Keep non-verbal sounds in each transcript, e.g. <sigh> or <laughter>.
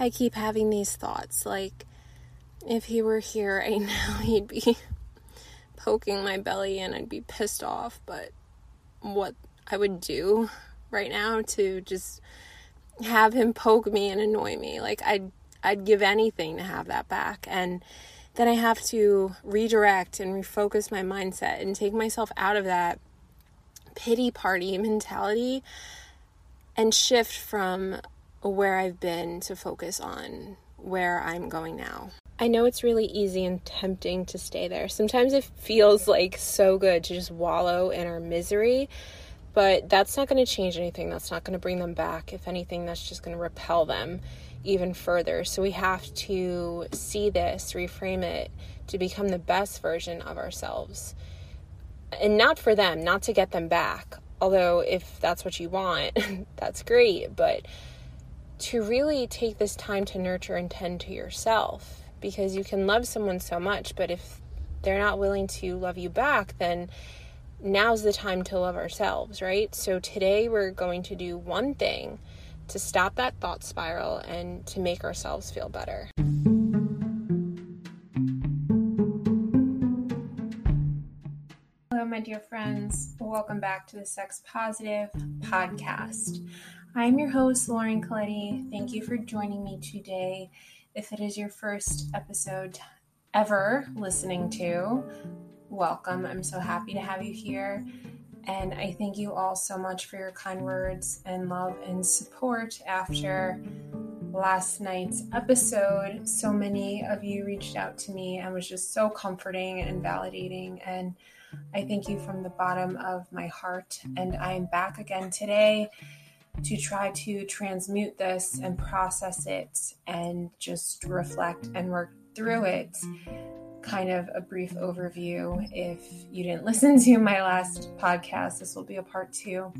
I keep having these thoughts like, if he were here <laughs> right now, he'd be poking my belly and I'd be pissed off. But what I would do right now to just have him poke me and annoy me, like I'd I'd give anything to have that back. And then I have to redirect and refocus my mindset and take myself out of that pity party mentality and shift from where I've been to focus on where I'm going now. I know it's really easy and tempting to stay there. Sometimes it feels like so good to just wallow in our misery, but that's not going to change anything. That's not going to bring them back. If anything, that's just going to repel them even further. So we have to see this, reframe it to become the best version of ourselves. And not for them, not to get them back. Although, if that's what you want, <laughs> that's great. But to really take this time to nurture and tend to yourself because you can love someone so much, but if they're not willing to love you back, then now's the time to love ourselves, right? So today we're going to do one thing to stop that thought spiral and to make ourselves feel better. Hello, my dear friends. Welcome back to the Sex Positive podcast. I'm your host, Lauren Colletti. Thank you for joining me today. If it is your first episode ever listening to, welcome. I'm so happy to have you here. And I thank you all so much for your kind words and love and support after last night's episode. So many of you reached out to me and was just so comforting and validating. And I thank you from the bottom of my heart. And I'm back again today to try to transmute this and process it and just reflect and work through it kind of a brief overview. If you didn't <laughs> listen to my last podcast, this will be a part two.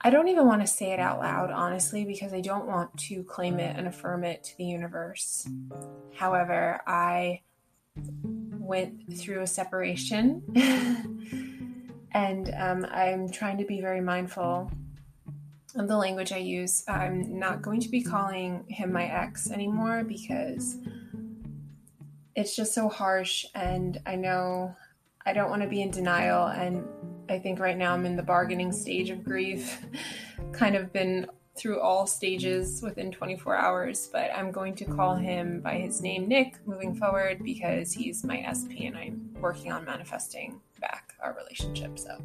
I don't even want to say it out loud, honestly, because I don't want to claim it and affirm it to the universe. However, I went through a separation <laughs> and um, I'm trying to be very mindful of the language I use. I'm not going to be calling him my ex anymore because it's just so harsh and i know i don't want to be in denial and i think right now i'm in the bargaining stage of grief. <laughs> Kind of been through all stages within 24 hours but i'm going to call him by his name nick moving forward because he's my sp and i'm working on manifesting back our relationship. So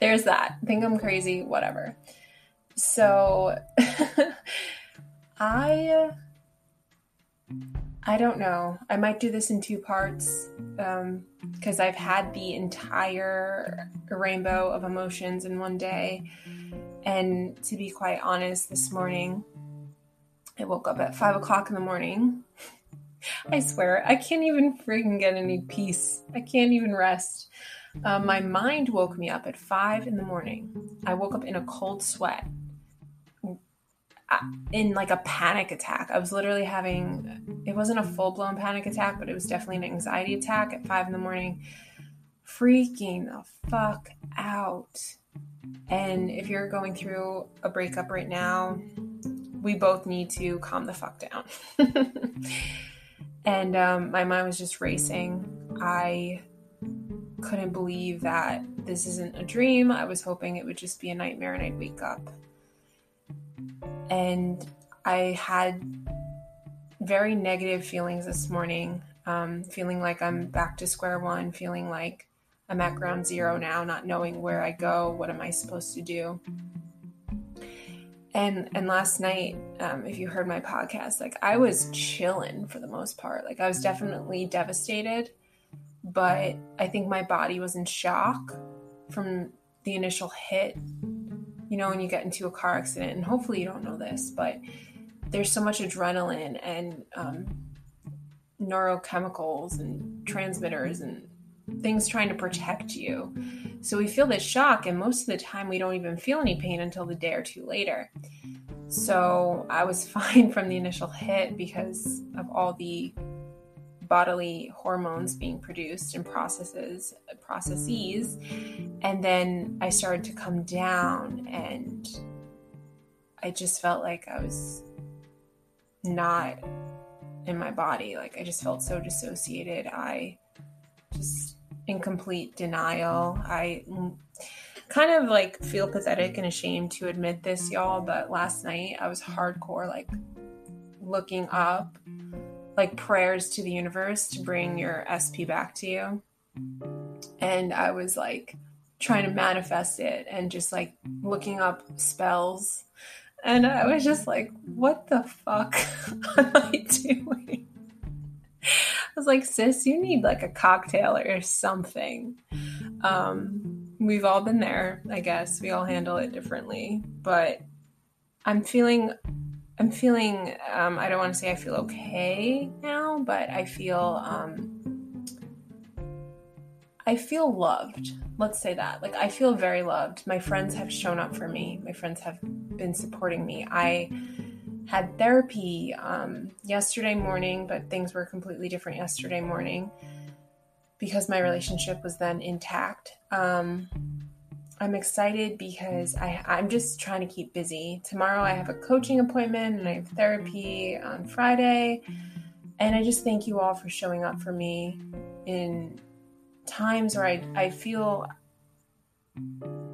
there's that. Think i'm crazy whatever so <laughs> i I don't know. I might do this in two parts because um, I've had the entire rainbow of emotions in one day. And to be quite honest, this morning, I woke up at five o'clock in the morning. <laughs> I swear, I can't even freaking get any peace. I can't even rest. Um, my mind woke me up at five in the morning. I woke up in a cold sweat in like a panic attack. I was literally having, it wasn't a full blown panic attack, but it was definitely an anxiety attack at five in the morning. Freaking the fuck out. And if you're going through a breakup right now, we both need to calm the fuck down. <laughs> and um, my mind was just racing. I couldn't believe that this isn't a dream. I was hoping it would just be a nightmare and I'd wake up and I had very negative feelings this morning, um, feeling like I'm back to square one, feeling like I'm at ground zero now, not knowing where I go, what am I supposed to do. And and last night, um, if you heard my podcast, like I was chilling for the most part. Like I was definitely devastated, but I think my body was in shock from the initial hit you know, when you get into a car accident, and hopefully you don't know this, but there's so much adrenaline and um, neurochemicals and transmitters and things trying to protect you. So we feel this shock, and most of the time we don't even feel any pain until the day or two later. So I was <laughs> fine from the initial hit because of all the bodily hormones mm. being produced and processes processes and then i started to come down and i just felt like i was not in my body. Like I just felt so dissociated. I just in complete denial. I kind of like feel pathetic and ashamed to admit this, y'all, but last night I was hardcore like looking up like prayers to the universe to bring your SP back to you. And I was like trying to manifest it and just like looking up spells. And I was just like, what the fuck <laughs> am I doing? I was like, sis, you need like a cocktail or something. Um, we've all been there, I guess. We all handle it differently. But I'm feeling I'm feeling um, I don't want to say I feel okay now, but I feel um, I feel loved. Let's say that. Like I feel very loved. My friends have shown up for me. My friends have been supporting me. I had therapy um, yesterday morning, but things were completely different yesterday morning because my relationship was then intact. Um, I'm excited because I, mm-hmm. I'm just trying to keep busy. Tomorrow I have a coaching appointment and I have therapy on Friday. And I just thank you all for showing up for me in times where I, I feel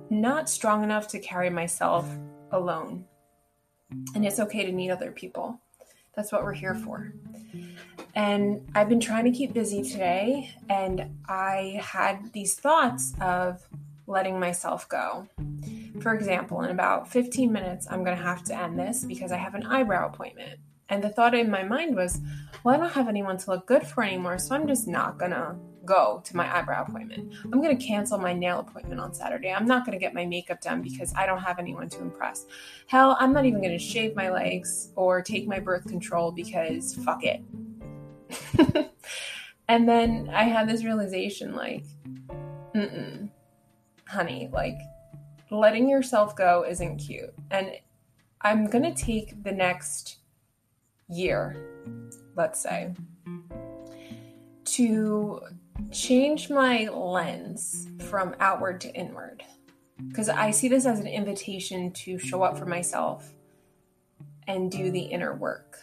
not strong enough to carry myself alone. And it's okay to need other people. That's what we're here for. And I've been trying to keep busy today, and I had these thoughts of letting myself go. For example, in about 15 minutes, I'm going to have to end this because I have an eyebrow appointment. And the thought in my mind was, well, I don't have anyone to look good for anymore, so I'm just not going to go to my eyebrow appointment. I'm going to cancel my nail appointment on Saturday. I'm not going to get my makeup done because I don't have anyone to impress. Hell, I'm not even going to shave my legs or take my birth control because fuck it. <laughs> and then I had this realization like, mm honey, like letting yourself go isn't cute. And I'm going to take the next year, let's say, to change my lens from outward to inward. Because I see this as an invitation to show up for myself and do the inner work.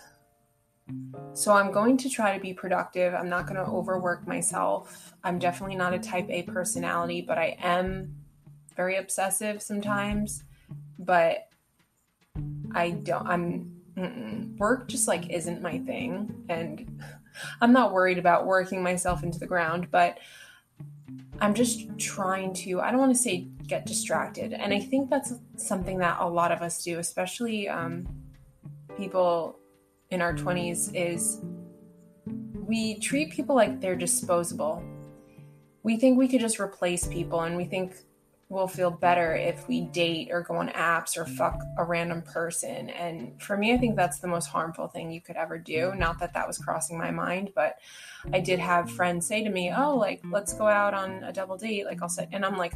So I'm going to try to be productive. I'm not going to overwork myself. I'm definitely not a type A personality, but I am very obsessive sometimes. But I don't, I'm, mm-mm. work just like isn't my thing. And <laughs> I'm not worried about working myself into the ground, but I'm just trying to, I don't want to say get distracted. And I think that's something that a lot of us do, especially um, people in our 20s, is we treat people like they're disposable. We think we could just replace people and we think will feel better if we date or go on apps or fuck a random person. And for me, I think that's the most harmful thing you could ever do. Not that that was crossing my mind, but I did have friends say to me, Oh, like, let's go out on a double date. Like, I'll say, and I'm like,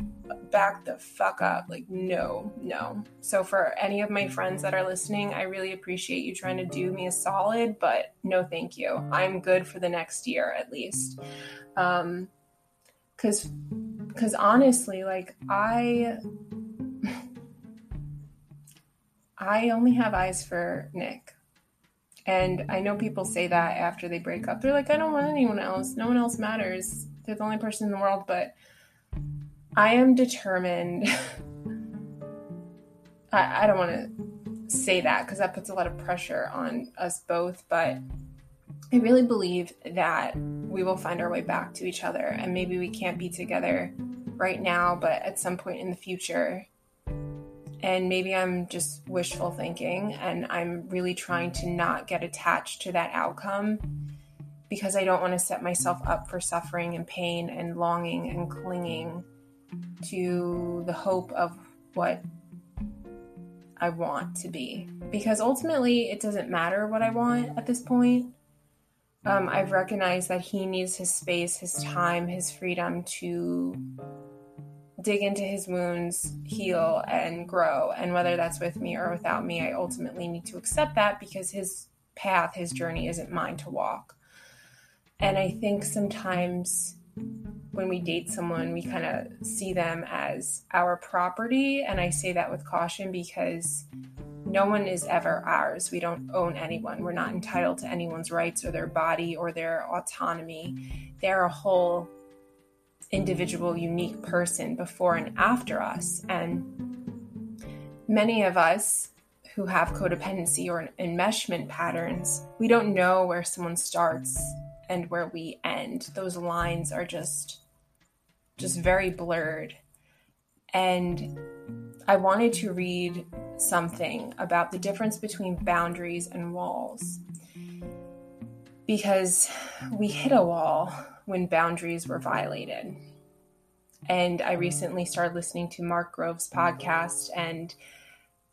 back the fuck up. Like, no, no. So, for any of my friends that are listening, I really appreciate you trying to do me a solid, but no, thank you. I'm good for the next year at least. Um, because because honestly like i i only have eyes for nick. And i know people say that after they break up. They're like i don't want anyone else. No one else matters. They're the only person in the world. But i am determined. <laughs> I, I don't want to say that because that puts a lot of pressure on us both but I really believe that we will find our way back to each other, and maybe we can't be together right now, but at some point in the future. And maybe I'm just wishful thinking, and I'm really trying to not get attached to that outcome because I don't want to set myself up for suffering and pain and longing and clinging to the hope of what I want to be. Because ultimately, it doesn't matter what I want at this point um, I've recognized that he needs his space, his time, his freedom to dig into his wounds, heal, and grow. And whether that's with me or without me, I ultimately need to accept that because his path, his journey isn't mine to walk. And I think sometimes when we date someone, we kind of see them as our property. And I say that with caution because no one is ever ours. We don't own anyone. We're not entitled to anyone's rights or their body or their autonomy. They're a whole individual, unique person before and after us. And many of us who have codependency or enmeshment patterns, we don't know where someone starts and where we end. Those lines are just just very blurred. And I wanted to read something about the difference between boundaries and walls. Because we hit a wall when boundaries were violated. And I recently started listening to Mark Groves' podcast, and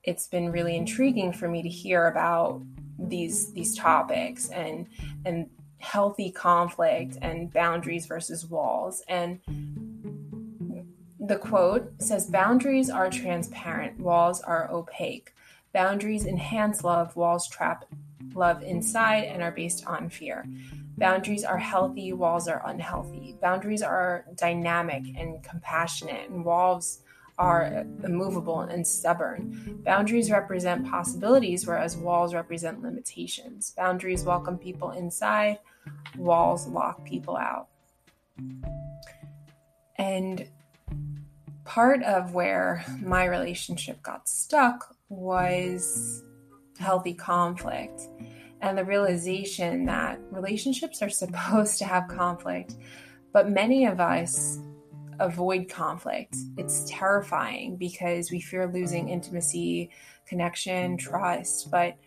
it's been really intriguing for me to hear about these these topics and and healthy conflict and boundaries versus walls. And the quote says boundaries are transparent, walls are opaque. Boundaries enhance love, walls trap love inside and are based on fear. Boundaries are healthy, walls are unhealthy. Boundaries are dynamic and compassionate, and walls are immovable and stubborn. Boundaries represent possibilities, whereas walls represent limitations. Boundaries welcome people inside, walls lock people out. And part of where my relationship got stuck was healthy conflict and the realization that relationships are <laughs> supposed to have conflict, but many of us avoid conflict. It's terrifying because we fear losing intimacy, connection, trust, but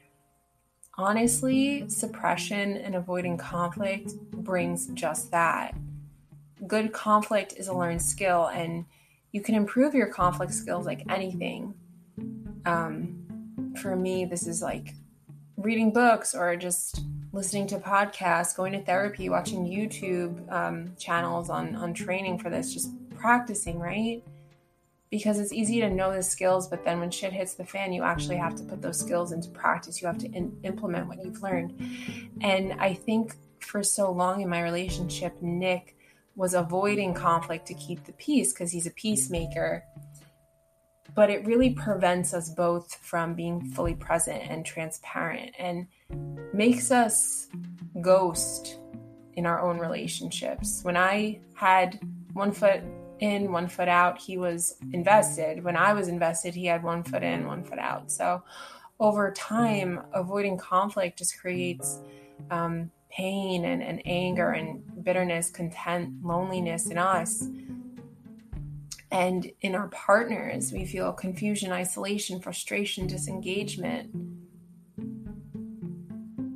honestly, suppression and avoiding conflict brings just that. Good conflict is a learned skill and you can improve your conflict skills like anything. Um, for me, this is like reading books or just listening to podcasts, going to therapy, watching YouTube um, channels on on training for this, just practicing, right? Because it's easy to know the skills, but then when shit hits the fan, you actually have to put those skills into practice. You have to in- implement what you've learned. And I think for so long in my relationship, Nick was avoiding conflict to keep the peace because he's a peacemaker. But it really prevents us both from being fully present and transparent and makes us ghost in our own relationships. When I had one foot in, one foot out, he was invested. When I was invested, he had one foot in, one foot out. So over time, avoiding conflict just creates um, pain and, and anger and bitterness, content, loneliness in us. And in our partners, we feel confusion, isolation, frustration, disengagement.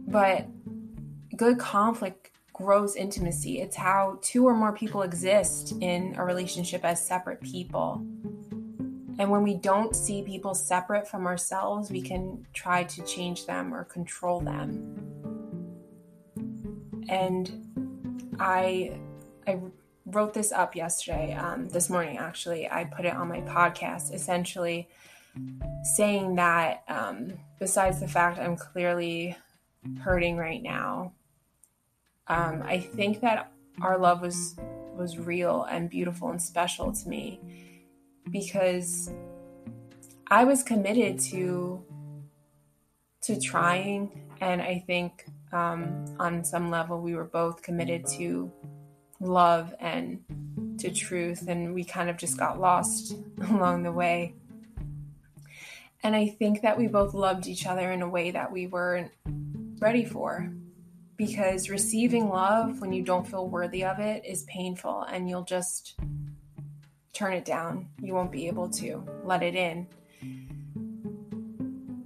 But good conflict grows intimacy. It's how two or more people exist in a relationship as separate people. And when we don't see people separate from ourselves, we can try to change them or control them and I I wrote this up yesterday, um, this morning actually. I put it on my podcast, essentially saying that um, besides the fact I'm clearly hurting right now, um, I think that our love was was real and beautiful and special to me because I was committed to to trying, and I think um, on some level, we were both committed to love and to truth, and we kind of just got lost <laughs> along the way. And I think that we both loved each other in a way that we weren't ready for. Because receiving love when you don't feel worthy of it is painful, and you'll just turn it down. You won't be able to let it in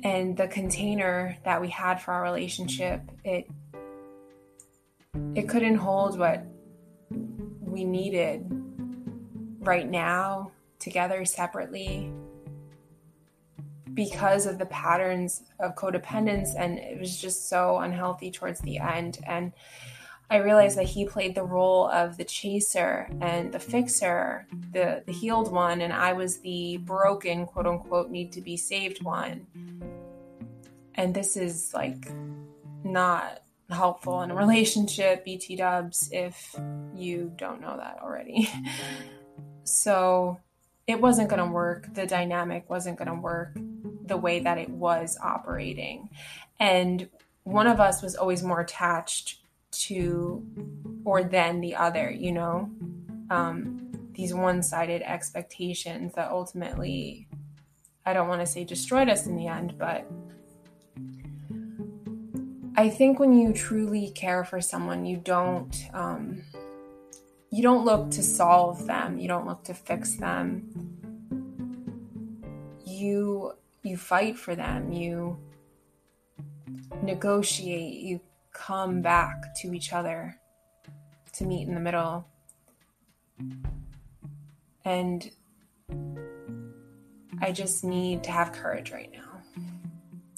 and the container that we had for our relationship it it couldn't hold what we needed right now together separately because of the patterns of codependence. And it was just so unhealthy towards the end. And I realized that he played the role of the chaser and the fixer, the, the healed one, and I was the broken, quote unquote, need to be saved one. And this is like not helpful in a relationship, BT dubs, if you don't know that already. <laughs> so it wasn't going to work. The dynamic wasn't going to work the way that it was operating. And one of us was always more attached to or than the other, you know? Um, these one sided expectations that ultimately, I don't want to say destroyed us in the end, but I think when you truly care for someone, you don't. Um, you don't look to solve them you don't look to fix them you you fight for them you negotiate you come back to each other to meet in the middle. And i just need to have courage right now.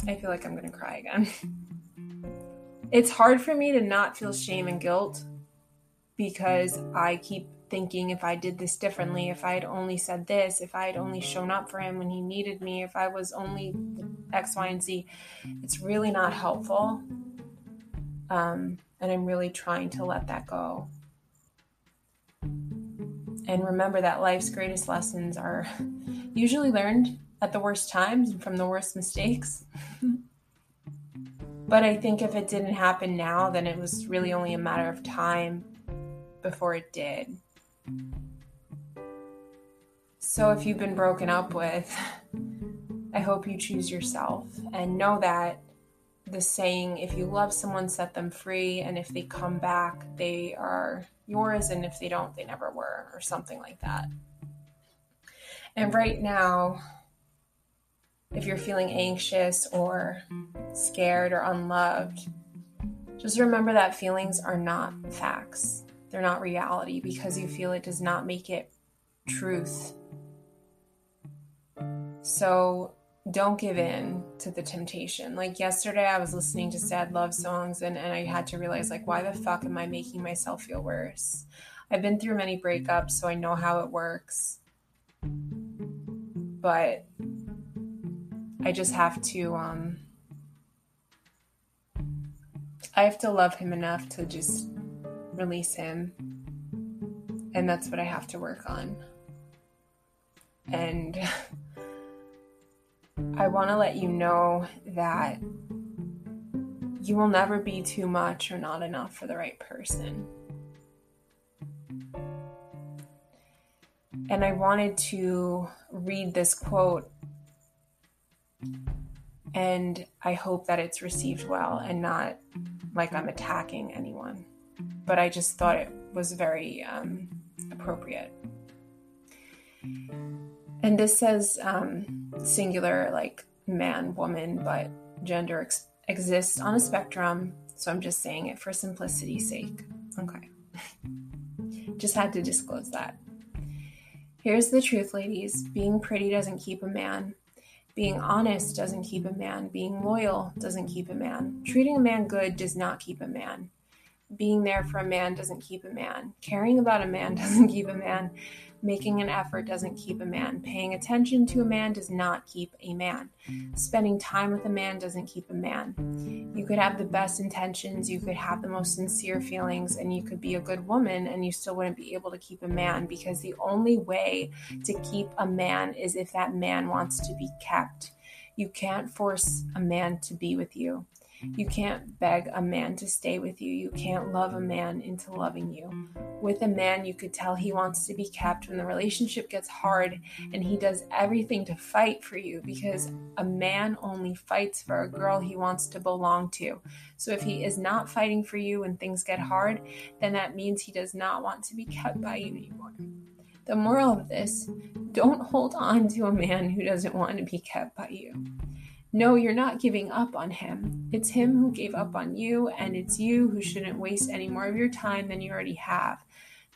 I feel like i'm going to cry again. <laughs> It's hard for me to not feel shame and guilt because I keep thinking if I did this differently, if I had only said this, if I had only shown up for him when he needed me, if I was only X, Y, and Z, it's really not helpful. Um, and I'm really trying to let that go. And remember that life's greatest lessons are <laughs> usually learned at the worst times and from the worst mistakes. <laughs> but I think if it didn't happen now, then it was really only a matter of time before it did. So if you've been broken up with, <laughs> I hope you choose yourself and know that the saying, if you love someone, set them free, and if they come back, they are yours, and if they don't, they never were, or something like that. And right now, if you're feeling anxious or scared or unloved, just remember that feelings are not facts they're not reality because you feel it does not make it truth. So don't give in to the temptation. Like yesterday, I was listening to sad love songs and, and I had to realize, like, why the fuck am I making myself feel worse? I've been through many breakups, so I know how it works. But I just have to, um, I have to love him enough to just release him. And that's what I have to work on. And <laughs> I want to let you know that you will never be too much or not enough for the right person. And I wanted to read this quote, and I hope that it's received well and not like I'm attacking anyone but I just thought it was very um, appropriate. And this says um, singular, like man, woman, but gender ex- exists on a spectrum. So I'm just saying it for simplicity's sake. Okay. <laughs> just had to disclose that. Here's the truth, ladies being pretty doesn't keep a man. Being honest doesn't keep a man. Being loyal doesn't keep a man. Treating a man good does not keep a man being there for a man doesn't keep a man. Caring about a man <laughs> doesn't keep a man. Making an effort doesn't keep a man. Paying attention to a man does not keep a man. Spending time with a man doesn't keep a man. You could have the best intentions, you could have the most sincere feelings, and you could be a good woman, and you still wouldn't be able to keep a man because the only way to keep a man is if that man wants to be kept. You can't force a man to be with you. You can't beg a man to stay with you. You can't love a man into loving you. With a man, you could tell he wants to be kept when the relationship gets hard and he does everything to fight for you because a man only fights for a girl he wants to belong to. So if he is not fighting for you when things get hard, then that means he does not want to be kept by you anymore. The moral of this don't hold on to a man who doesn't want to be kept by you. No, you're not giving up on him. It's him who gave up on you, and it's you who shouldn't waste any more of your time than you already have.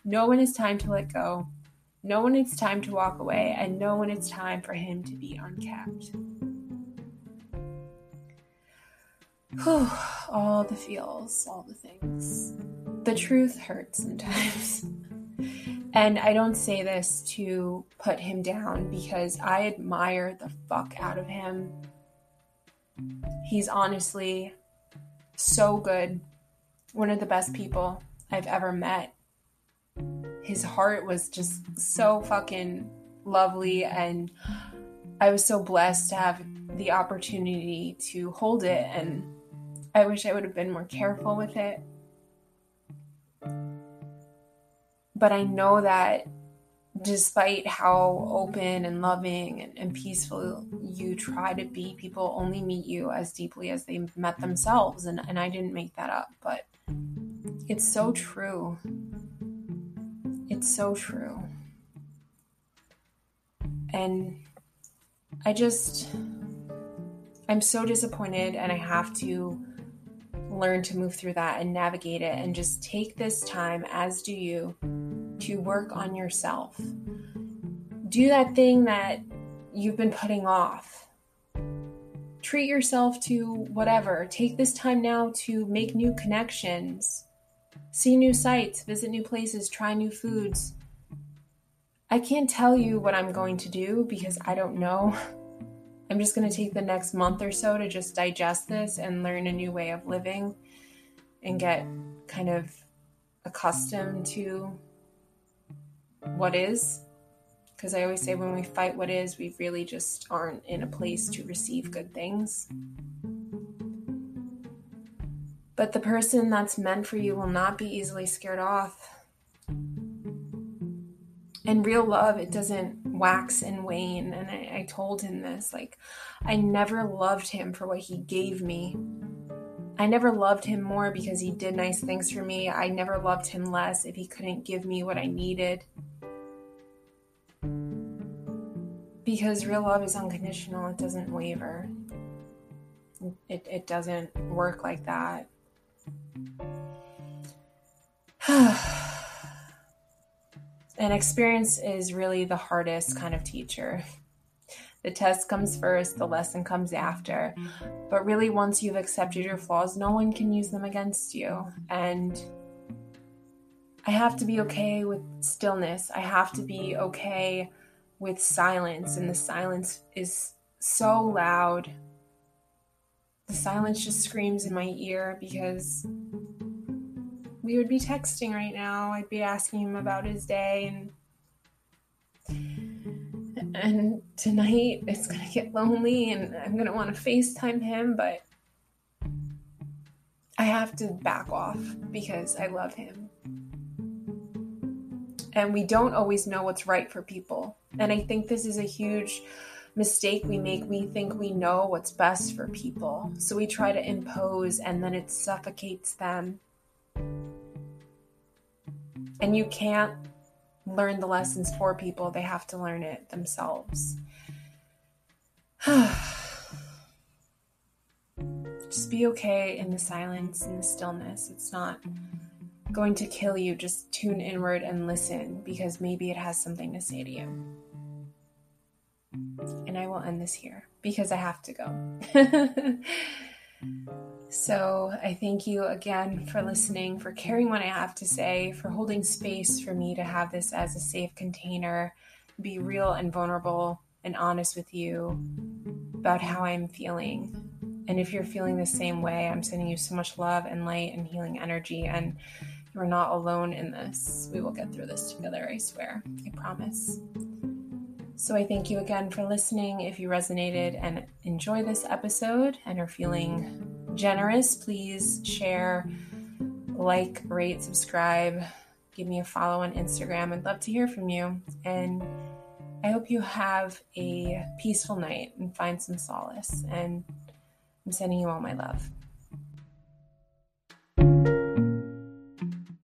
Know when it's time to let go, know when it's time to walk away, and know when it's time for him to be unkept. Whew, all the feels, all the things. The truth hurts sometimes. <laughs> And I don't say this to put him down because I admire the fuck out of him He's honestly so good. One of the best people I've ever met. His heart was just so fucking lovely and I was so blessed to have the opportunity to hold it, and I wish I would have been more careful with it. But I know that despite how open and loving and, and, peaceful you try to be, people only meet you as deeply as they met themselves. And, and I didn't make that up, but it's so true. It's so true. And I just, I'm so disappointed, and I have to learn to move through that and navigate it and just take this time, as do you, to work on yourself. Do that thing that you've been putting off. Treat yourself to whatever. Take this time now to make new connections, see new sights, visit new places, try new foods. I can't tell you what I'm going to do because I don't know. <laughs> I'm just going to take the next month or so to just digest this and learn a new way of living and get kind of accustomed to what is. Because I always say when we fight what is, we really just aren't in a place to receive good things. But the person that's meant for you will not be easily scared off. And real love, it doesn't wax and wane. And I, I told him this like, I never loved him for what he gave me. I never loved him more because he did nice things for me. I never loved him less if he couldn't give me what I needed. Because real love is unconditional it doesn't waver. It, it doesn't work like that. <sighs> And experience is really the hardest kind of teacher. The test comes first the lesson comes after. But really once you've accepted your flaws no one can use them against you. And i have to be okay with stillness. I have to be okay with silence, and the silence is so loud. The silence just screams in my ear because we would be texting right now. I'd be asking him about his day and and tonight it's gonna get lonely and I'm gonna want to FaceTime him, but I have to back off because I love him and we don't always know what's right for people. And I think this is a huge mistake we make. We think we know what's best for people. So we try to impose and then it suffocates them. And you can't learn the lessons for people, they have to learn it themselves. <sighs> Just be okay in the silence and the stillness. It's not going to kill you, just tune inward and listen because maybe it has something to say to you. And I will end this here because I have to go. <laughs> so I thank you again for listening, for caring what I have to say, for holding space for me to have this as a safe container, be real and vulnerable and honest with you about how I'm feeling. And if you're feeling the same way, I'm sending you so much love and light and healing energy. And you are not alone in this. We will get through this together, I swear. I promise. So I thank you again for listening. If you resonated and enjoy this episode and are feeling generous, please share, like, rate, subscribe, give me a follow on Instagram. I'd love to hear from you. And I hope you have a peaceful night and find some solace. And I'm sending you all my love.